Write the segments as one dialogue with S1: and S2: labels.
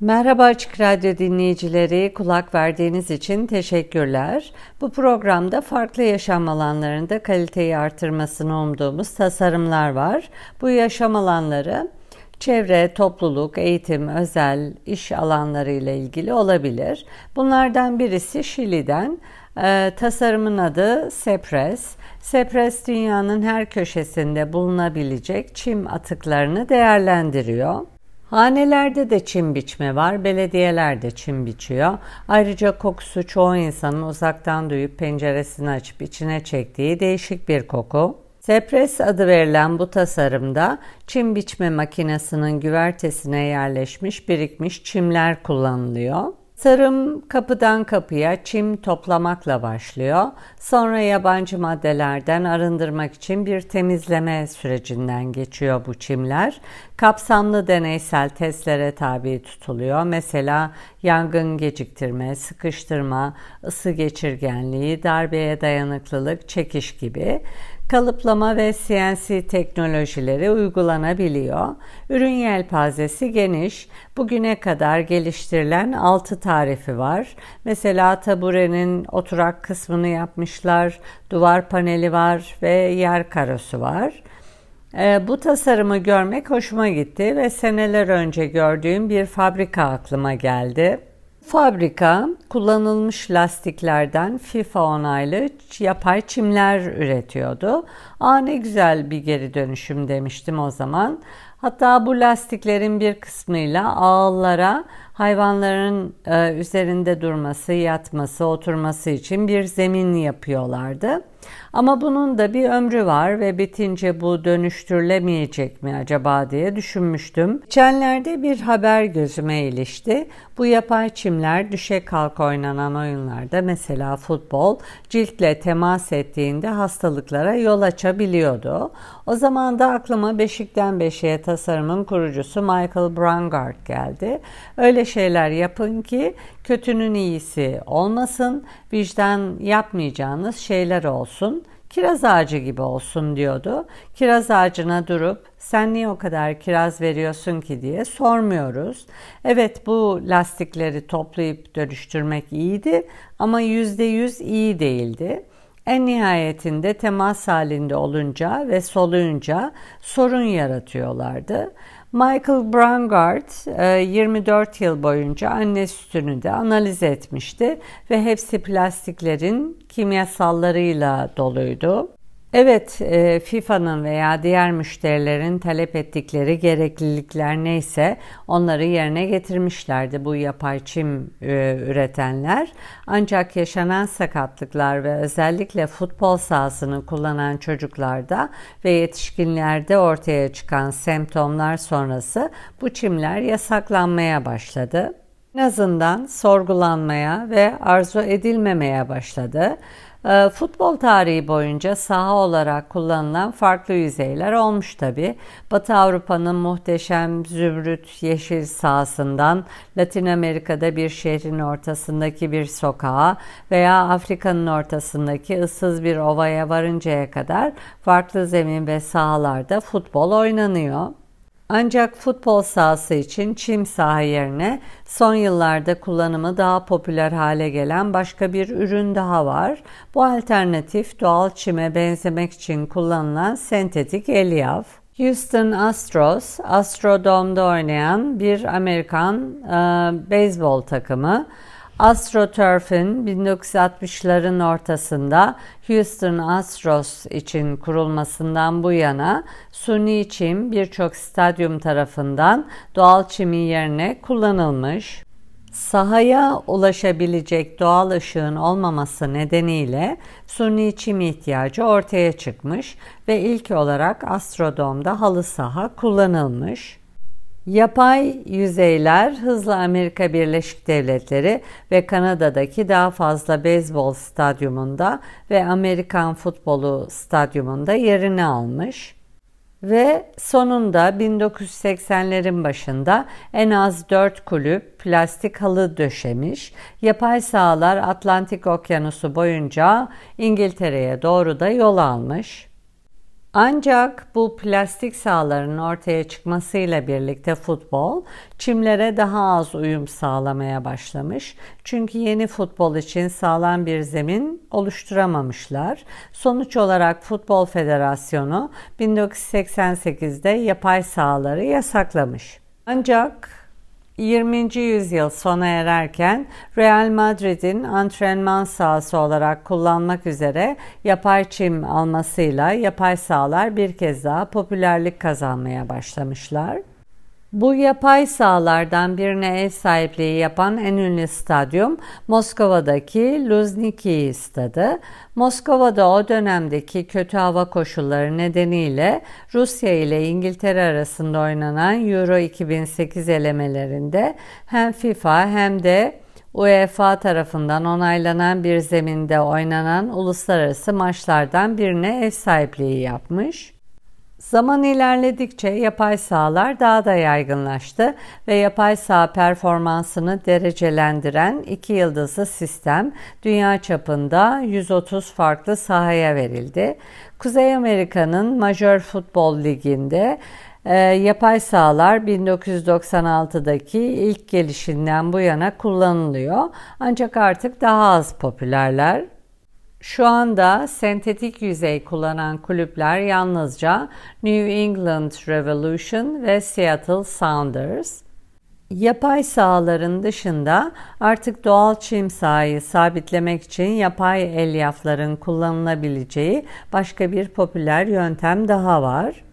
S1: Merhaba Açık Radyo dinleyicileri, kulak verdiğiniz için teşekkürler. Bu programda farklı yaşam alanlarında kaliteyi artırmasını umduğumuz tasarımlar var. Bu yaşam alanları çevre, topluluk, eğitim, özel, iş alanları ile ilgili olabilir. Bunlardan birisi Şili'den. Ee, tasarımın adı Sepres. Sepres dünyanın her köşesinde bulunabilecek çim atıklarını değerlendiriyor. Hanelerde de çim biçme var, belediyeler de çim biçiyor. Ayrıca kokusu çoğu insanın uzaktan duyup penceresini açıp içine çektiği değişik bir koku. Sepres adı verilen bu tasarımda çim biçme makinesinin güvertesine yerleşmiş birikmiş çimler kullanılıyor. Sarım kapıdan kapıya çim toplamakla başlıyor. Sonra yabancı maddelerden arındırmak için bir temizleme sürecinden geçiyor bu çimler. Kapsamlı deneysel testlere tabi tutuluyor. Mesela yangın geciktirme, sıkıştırma, ısı geçirgenliği, darbeye dayanıklılık, çekiş gibi kalıplama ve CNC teknolojileri uygulanabiliyor. Ürün yelpazesi geniş. Bugüne kadar geliştirilen 6 tarifi var. Mesela taburenin oturak kısmını yapmışlar, duvar paneli var ve yer karosu var. E, bu tasarımı görmek hoşuma gitti ve seneler önce gördüğüm bir fabrika aklıma geldi. Fabrika kullanılmış lastiklerden FIFA onaylı yapay çimler üretiyordu. Aa ne güzel bir geri dönüşüm demiştim o zaman. Hatta bu lastiklerin bir kısmıyla ağıllara hayvanların e, üzerinde durması, yatması, oturması için bir zemin yapıyorlardı. Ama bunun da bir ömrü var ve bitince bu dönüştürülemeyecek mi acaba diye düşünmüştüm. Geçenlerde bir haber gözüme ilişti. Bu yapay çimler düşe kalk oynanan oyunlarda mesela futbol ciltle temas ettiğinde hastalıklara yol açabiliyordu. O zaman da aklıma Beşikten Beşiğe tasarımın kurucusu Michael Brangard geldi. Öyle şeyler yapın ki kötünün iyisi olmasın, vicdan yapmayacağınız şeyler olsun, kiraz ağacı gibi olsun diyordu. Kiraz ağacına durup sen niye o kadar kiraz veriyorsun ki diye sormuyoruz. Evet bu lastikleri toplayıp dönüştürmek iyiydi ama yüzde yüz iyi değildi. En nihayetinde temas halinde olunca ve soluyunca sorun yaratıyorlardı. Michael Brangard 24 e, yıl boyunca anne sütünü de analiz etmişti ve hepsi plastiklerin kimyasallarıyla doluydu. Evet, e, FIFA'nın veya diğer müşterilerin talep ettikleri gereklilikler neyse onları yerine getirmişlerdi bu yapay çim e, üretenler. Ancak yaşanan sakatlıklar ve özellikle futbol sahasını kullanan çocuklarda ve yetişkinlerde ortaya çıkan semptomlar sonrası bu çimler yasaklanmaya başladı. En azından sorgulanmaya ve arzu edilmemeye başladı. Ee, futbol tarihi boyunca saha olarak kullanılan farklı yüzeyler olmuş tabi. Batı Avrupa'nın muhteşem zümrüt yeşil sahasından Latin Amerika'da bir şehrin ortasındaki bir sokağa veya Afrika'nın ortasındaki ıssız bir ovaya varıncaya kadar farklı zemin ve sahalarda futbol oynanıyor. Ancak futbol sahası için çim saha yerine son yıllarda kullanımı daha popüler hale gelen başka bir ürün daha var. Bu alternatif doğal çime benzemek için kullanılan sentetik elyaf. Houston Astros, Astrodome'da oynayan bir Amerikan e, beyzbol takımı. AstroTurf'in 1960'ların ortasında Houston Astros için kurulmasından bu yana suni çim birçok stadyum tarafından doğal çimin yerine kullanılmış. Sahaya ulaşabilecek doğal ışığın olmaması nedeniyle suni çim ihtiyacı ortaya çıkmış ve ilk olarak Astrodom'da halı saha kullanılmış. Yapay yüzeyler hızla Amerika Birleşik Devletleri ve Kanada'daki daha fazla beyzbol stadyumunda ve Amerikan futbolu stadyumunda yerini almış. Ve sonunda 1980'lerin başında en az 4 kulüp plastik halı döşemiş. Yapay sahalar Atlantik Okyanusu boyunca İngiltere'ye doğru da yol almış. Ancak bu plastik sahaların ortaya çıkmasıyla birlikte futbol çimlere daha az uyum sağlamaya başlamış. Çünkü yeni futbol için sağlam bir zemin oluşturamamışlar. Sonuç olarak Futbol Federasyonu 1988'de yapay sahaları yasaklamış. Ancak 20. yüzyıl sona ererken Real Madrid'in antrenman sahası olarak kullanmak üzere yapay çim almasıyla yapay sahalar bir kez daha popülerlik kazanmaya başlamışlar. Bu yapay sahalardan birine ev sahipliği yapan en ünlü stadyum Moskova'daki Luzniki stadı. Moskova'da o dönemdeki kötü hava koşulları nedeniyle Rusya ile İngiltere arasında oynanan Euro 2008 elemelerinde hem FIFA hem de UEFA tarafından onaylanan bir zeminde oynanan uluslararası maçlardan birine ev sahipliği yapmış. Zaman ilerledikçe yapay sahalar daha da yaygınlaştı ve yapay saha performansını derecelendiren iki yıldızlı sistem dünya çapında 130 farklı sahaya verildi. Kuzey Amerika'nın Major Futbol Ligi'nde e, yapay sahalar 1996'daki ilk gelişinden bu yana kullanılıyor ancak artık daha az popülerler. Şu anda sentetik yüzey kullanan kulüpler yalnızca New England Revolution ve Seattle Sounders. Yapay sahaların dışında artık doğal çim sahayı sabitlemek için yapay elyafların kullanılabileceği başka bir popüler yöntem daha var.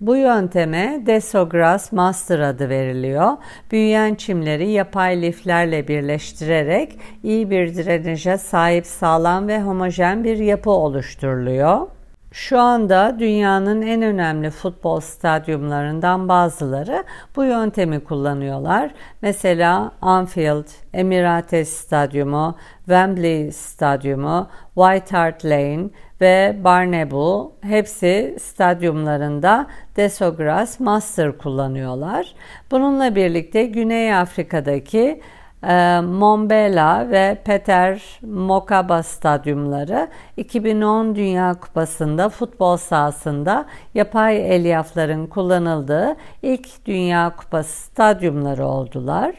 S1: Bu yönteme Desogras Master adı veriliyor. Büyüyen çimleri yapay liflerle birleştirerek iyi bir drenaja sahip sağlam ve homojen bir yapı oluşturuluyor. Şu anda dünyanın en önemli futbol stadyumlarından bazıları bu yöntemi kullanıyorlar. Mesela Anfield, Emirates Stadyumu, Wembley Stadyumu, White Hart Lane ve Barnable hepsi stadyumlarında Desogras Master kullanıyorlar. Bununla birlikte Güney Afrika'daki e, Mombela ve Peter Mokaba stadyumları 2010 Dünya Kupası'nda futbol sahasında yapay elyafların kullanıldığı ilk Dünya Kupası stadyumları oldular.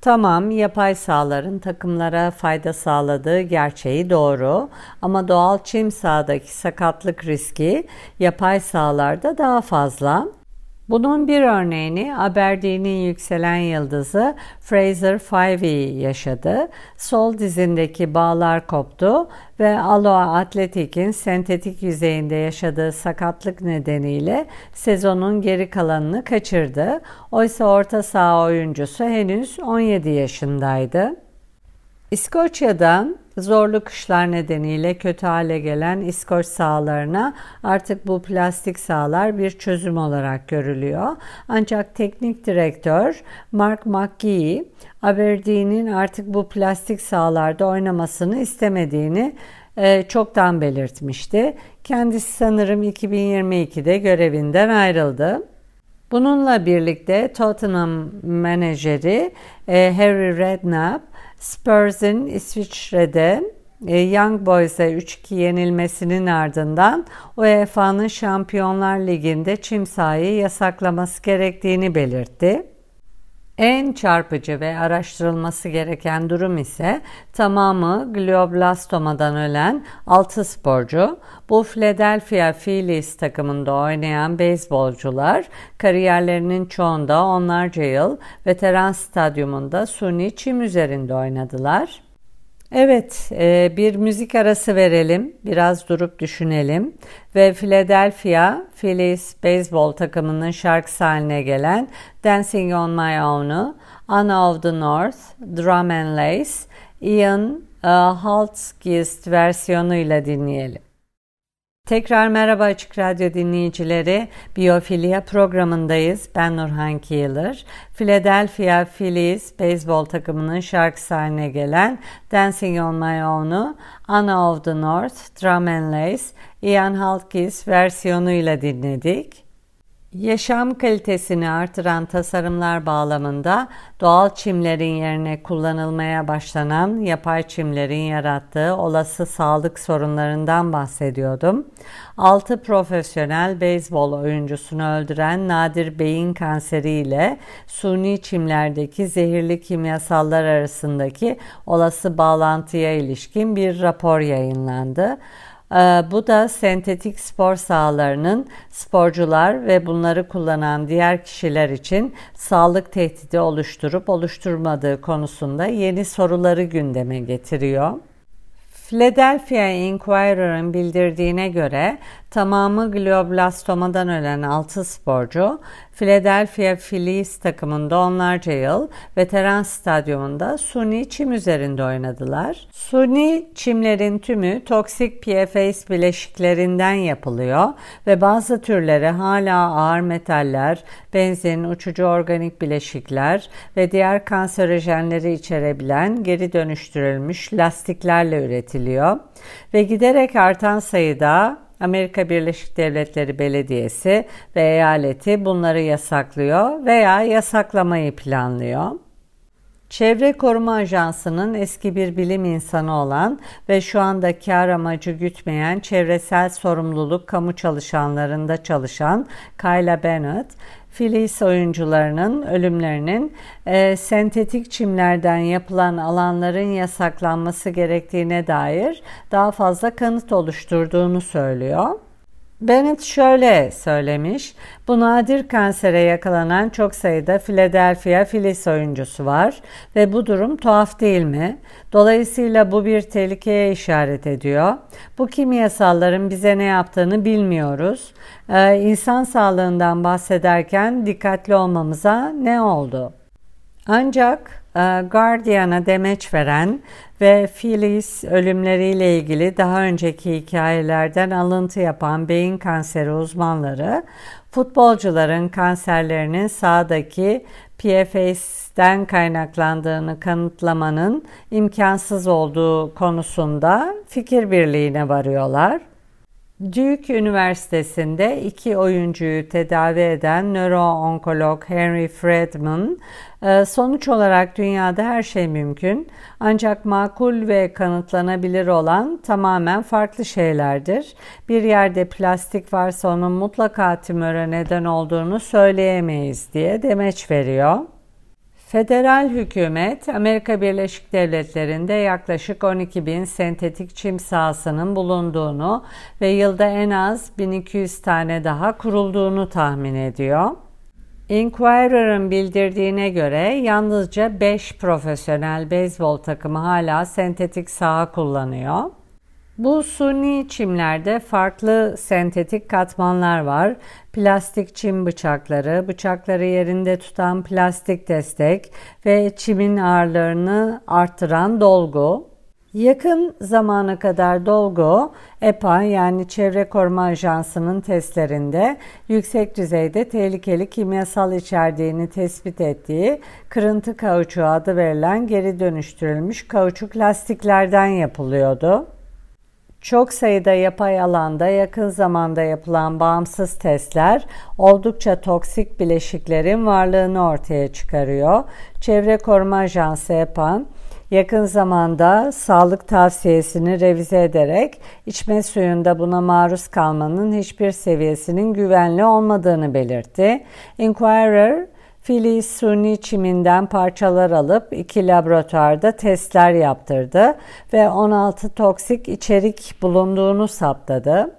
S1: Tamam, yapay sahaların takımlara fayda sağladığı gerçeği doğru ama doğal çim sahadaki sakatlık riski yapay sahalarda daha fazla. Bunun bir örneğini Aberdeen'in yükselen yıldızı Fraser Fivey yaşadı. Sol dizindeki bağlar koptu ve Aloha Atletik'in sentetik yüzeyinde yaşadığı sakatlık nedeniyle sezonun geri kalanını kaçırdı. Oysa orta saha oyuncusu henüz 17 yaşındaydı. İskoçya'dan zorlu kışlar nedeniyle kötü hale gelen İskoç sahalarına artık bu plastik sahalar bir çözüm olarak görülüyor. Ancak teknik direktör Mark McGee, Aberdeen'in artık bu plastik sahalarda oynamasını istemediğini e, çoktan belirtmişti. Kendisi sanırım 2022'de görevinden ayrıldı. Bununla birlikte Tottenham menajeri e, Harry Redknapp Spurs'in İsviçre'de e, Young Boys'e 3-2 yenilmesinin ardından UEFA'nın Şampiyonlar Ligi'nde çim sahayı yasaklaması gerektiğini belirtti. En çarpıcı ve araştırılması gereken durum ise tamamı glioblastomadan ölen 6 sporcu. Bu Philadelphia Phillies takımında oynayan beyzbolcular kariyerlerinin çoğunda onlarca yıl veteran stadyumunda suni çim üzerinde oynadılar. Evet, e, bir müzik arası verelim, biraz durup düşünelim ve Philadelphia Phillies beyzbol takımının şarkısı haline gelen Dancing on My Own'u Anna of the North, Drum and Lace, Ian uh, Haltgist versiyonuyla dinleyelim. Tekrar merhaba Açık Radyo dinleyicileri. Biyofilya programındayız. Ben Nurhan Keeler. Philadelphia Phillies beyzbol takımının şarkısı haline gelen Dancing on My Own'u Anna of the North, Drum and Lace, Ian Halkis versiyonuyla dinledik. Yaşam kalitesini artıran tasarımlar bağlamında doğal çimlerin yerine kullanılmaya başlanan yapay çimlerin yarattığı olası sağlık sorunlarından bahsediyordum. 6 profesyonel beyzbol oyuncusunu öldüren nadir beyin kanseri ile suni çimlerdeki zehirli kimyasallar arasındaki olası bağlantıya ilişkin bir rapor yayınlandı. Ee, bu da sentetik spor sahalarının sporcular ve bunları kullanan diğer kişiler için sağlık tehdidi oluşturup oluşturmadığı konusunda yeni soruları gündeme getiriyor. Philadelphia Inquirer'ın bildirdiğine göre tamamı glioblastomadan ölen 6 sporcu Philadelphia Phillies takımında onlarca yıl veteran stadyumunda suni çim üzerinde oynadılar. Suni çimlerin tümü toksik PFAS bileşiklerinden yapılıyor ve bazı türleri hala ağır metaller, benzin, uçucu organik bileşikler ve diğer kanserojenleri içerebilen geri dönüştürülmüş lastiklerle üretiliyor ve giderek artan sayıda Amerika Birleşik Devletleri Belediyesi ve eyaleti bunları yasaklıyor veya yasaklamayı planlıyor. Çevre Koruma Ajansı'nın eski bir bilim insanı olan ve şu anda kar amacı gütmeyen çevresel sorumluluk kamu çalışanlarında çalışan Kayla Bennett, Filis oyuncularının ölümlerinin e, sentetik çimlerden yapılan alanların yasaklanması gerektiğine dair daha fazla kanıt oluşturduğunu söylüyor. Bennett şöyle söylemiş, bu nadir kansere yakalanan çok sayıda Philadelphia Phillies oyuncusu var ve bu durum tuhaf değil mi? Dolayısıyla bu bir tehlikeye işaret ediyor. Bu kimyasalların bize ne yaptığını bilmiyoruz. Ee, insan sağlığından bahsederken dikkatli olmamıza ne oldu? Ancak Guardian'a demeç veren ve Phyllis ölümleriyle ilgili daha önceki hikayelerden alıntı yapan beyin kanseri uzmanları futbolcuların kanserlerinin sağdaki PFAS'den kaynaklandığını kanıtlamanın imkansız olduğu konusunda fikir birliğine varıyorlar. Duke Üniversitesi'nde iki oyuncuyu tedavi eden nöroonkolog Henry Friedman, e, sonuç olarak dünyada her şey mümkün ancak makul ve kanıtlanabilir olan tamamen farklı şeylerdir. Bir yerde plastik varsa onun mutlaka tümöre neden olduğunu söyleyemeyiz diye demeç veriyor. Federal hükümet Amerika Birleşik Devletleri'nde yaklaşık 12 bin sentetik çim sahasının bulunduğunu ve yılda en az 1200 tane daha kurulduğunu tahmin ediyor. Inquirer'ın bildirdiğine göre yalnızca 5 profesyonel beyzbol takımı hala sentetik saha kullanıyor. Bu suni çimlerde farklı sentetik katmanlar var. Plastik çim bıçakları, bıçakları yerinde tutan plastik destek ve çimin ağırlığını arttıran dolgu. Yakın zamana kadar dolgu, EPA yani Çevre Koruma Ajansı'nın testlerinde yüksek düzeyde tehlikeli kimyasal içerdiğini tespit ettiği kırıntı kauçuğu adı verilen geri dönüştürülmüş kauçuk lastiklerden yapılıyordu. Çok sayıda yapay alanda yakın zamanda yapılan bağımsız testler oldukça toksik bileşiklerin varlığını ortaya çıkarıyor. Çevre Koruma Ajansı EPAN yakın zamanda sağlık tavsiyesini revize ederek içme suyunda buna maruz kalmanın hiçbir seviyesinin güvenli olmadığını belirtti. Inquirer Fili suni çiminden parçalar alıp iki laboratuvarda testler yaptırdı ve 16 toksik içerik bulunduğunu saptadı.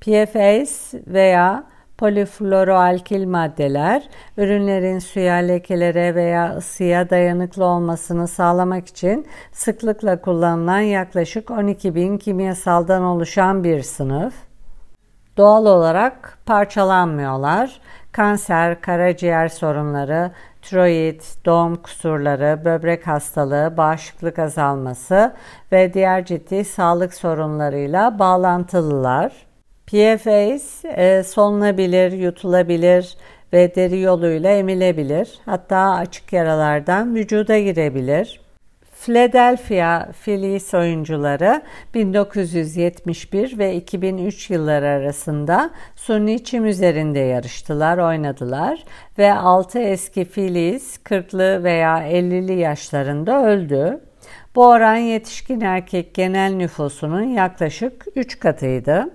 S1: PFAS veya polifluoroalkil maddeler ürünlerin suya, lekelere veya ısıya dayanıklı olmasını sağlamak için sıklıkla kullanılan yaklaşık 12 bin kimyasaldan oluşan bir sınıf. Doğal olarak parçalanmıyorlar kanser, karaciğer sorunları, tiroid, doğum kusurları, böbrek hastalığı, bağışıklık azalması ve diğer ciddi sağlık sorunlarıyla bağlantılılar. PFAS e, solunabilir, yutulabilir ve deri yoluyla emilebilir. Hatta açık yaralardan vücuda girebilir. Philadelphia Phillies oyuncuları 1971 ve 2003 yılları arasında suni çim üzerinde yarıştılar, oynadılar ve 6 eski Phillies 40'lı veya 50'li yaşlarında öldü. Bu oran yetişkin erkek genel nüfusunun yaklaşık 3 katıydı.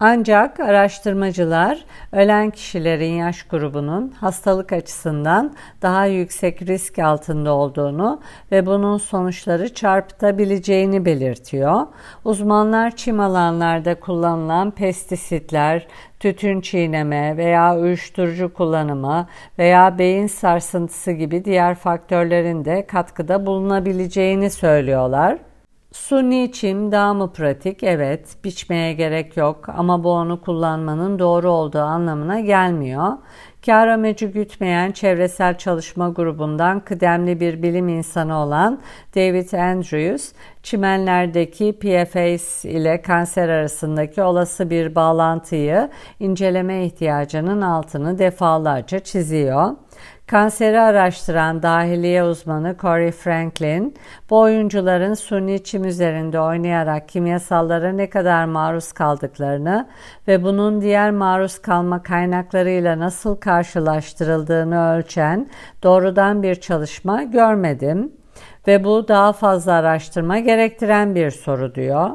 S1: Ancak araştırmacılar ölen kişilerin yaş grubunun hastalık açısından daha yüksek risk altında olduğunu ve bunun sonuçları çarpıtabileceğini belirtiyor. Uzmanlar çim alanlarda kullanılan pestisitler, tütün çiğneme veya uyuşturucu kullanımı veya beyin sarsıntısı gibi diğer faktörlerin de katkıda bulunabileceğini söylüyorlar. Suni çim daha mı pratik? Evet, biçmeye gerek yok ama bu onu kullanmanın doğru olduğu anlamına gelmiyor. Kar amacı gütmeyen çevresel çalışma grubundan kıdemli bir bilim insanı olan David Andrews, çimenlerdeki PFAS ile kanser arasındaki olası bir bağlantıyı inceleme ihtiyacının altını defalarca çiziyor. Kanseri araştıran dahiliye uzmanı Corey Franklin, bu oyuncuların suni çim üzerinde oynayarak kimyasallara ne kadar maruz kaldıklarını ve bunun diğer maruz kalma kaynaklarıyla nasıl karşılaştırıldığını ölçen doğrudan bir çalışma görmedim ve bu daha fazla araştırma gerektiren bir soru diyor.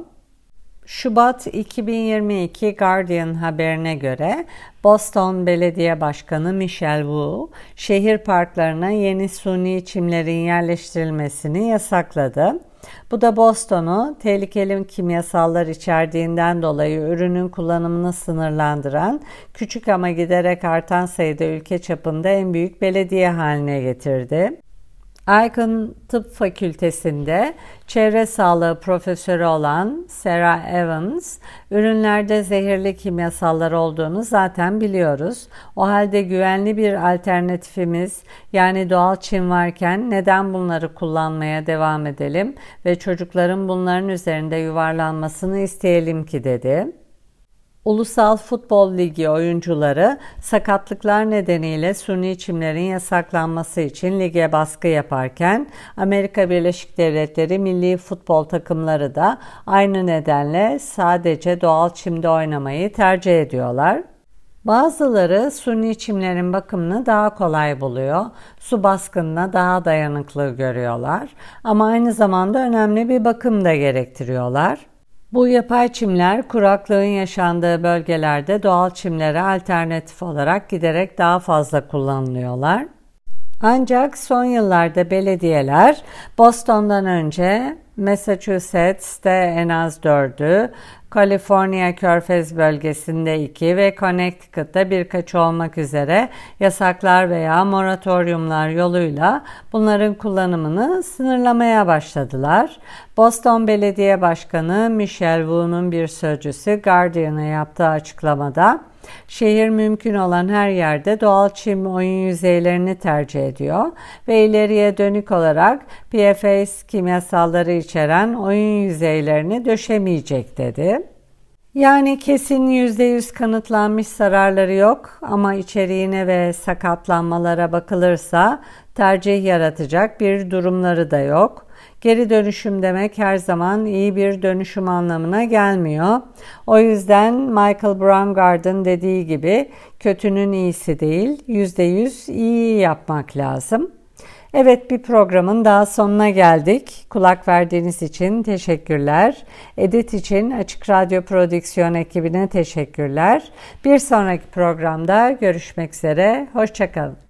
S1: Şubat 2022 Guardian haberine göre Boston Belediye Başkanı Michelle Wu, şehir parklarına yeni suni çimlerin yerleştirilmesini yasakladı. Bu da Boston'u tehlikeli kimyasallar içerdiğinden dolayı ürünün kullanımını sınırlandıran, küçük ama giderek artan sayıda ülke çapında en büyük belediye haline getirdi. Icon Tıp Fakültesi'nde çevre sağlığı profesörü olan Sarah Evans, ürünlerde zehirli kimyasallar olduğunu zaten biliyoruz. O halde güvenli bir alternatifimiz yani doğal çim varken neden bunları kullanmaya devam edelim ve çocukların bunların üzerinde yuvarlanmasını isteyelim ki dedi. Ulusal Futbol Ligi oyuncuları sakatlıklar nedeniyle suni içimlerin yasaklanması için lige baskı yaparken Amerika Birleşik Devletleri milli futbol takımları da aynı nedenle sadece doğal çimde oynamayı tercih ediyorlar. Bazıları suni çimlerin bakımını daha kolay buluyor, su baskınına daha dayanıklı görüyorlar ama aynı zamanda önemli bir bakım da gerektiriyorlar. Bu yapay çimler kuraklığın yaşandığı bölgelerde doğal çimlere alternatif olarak giderek daha fazla kullanılıyorlar. Ancak son yıllarda belediyeler Boston'dan önce Massachusetts'te en az 4'ü, Kaliforniya Körfez bölgesinde 2 ve Connecticut'ta birkaç olmak üzere yasaklar veya moratoriumlar yoluyla bunların kullanımını sınırlamaya başladılar. Boston Belediye Başkanı Michelle Wu'nun bir sözcüsü Guardian'a yaptığı açıklamada Şehir mümkün olan her yerde doğal çim oyun yüzeylerini tercih ediyor ve ileriye dönük olarak PFAS kimyasalları içeren oyun yüzeylerini döşemeyecek dedi. Yani kesin %100 kanıtlanmış zararları yok ama içeriğine ve sakatlanmalara bakılırsa tercih yaratacak bir durumları da yok. Geri dönüşüm demek her zaman iyi bir dönüşüm anlamına gelmiyor. O yüzden Michael Braungart'ın dediği gibi kötünün iyisi değil, %100 iyi yapmak lazım. Evet bir programın daha sonuna geldik. Kulak verdiğiniz için teşekkürler. Edit için Açık Radyo Prodüksiyon ekibine teşekkürler. Bir sonraki programda görüşmek üzere. Hoşçakalın.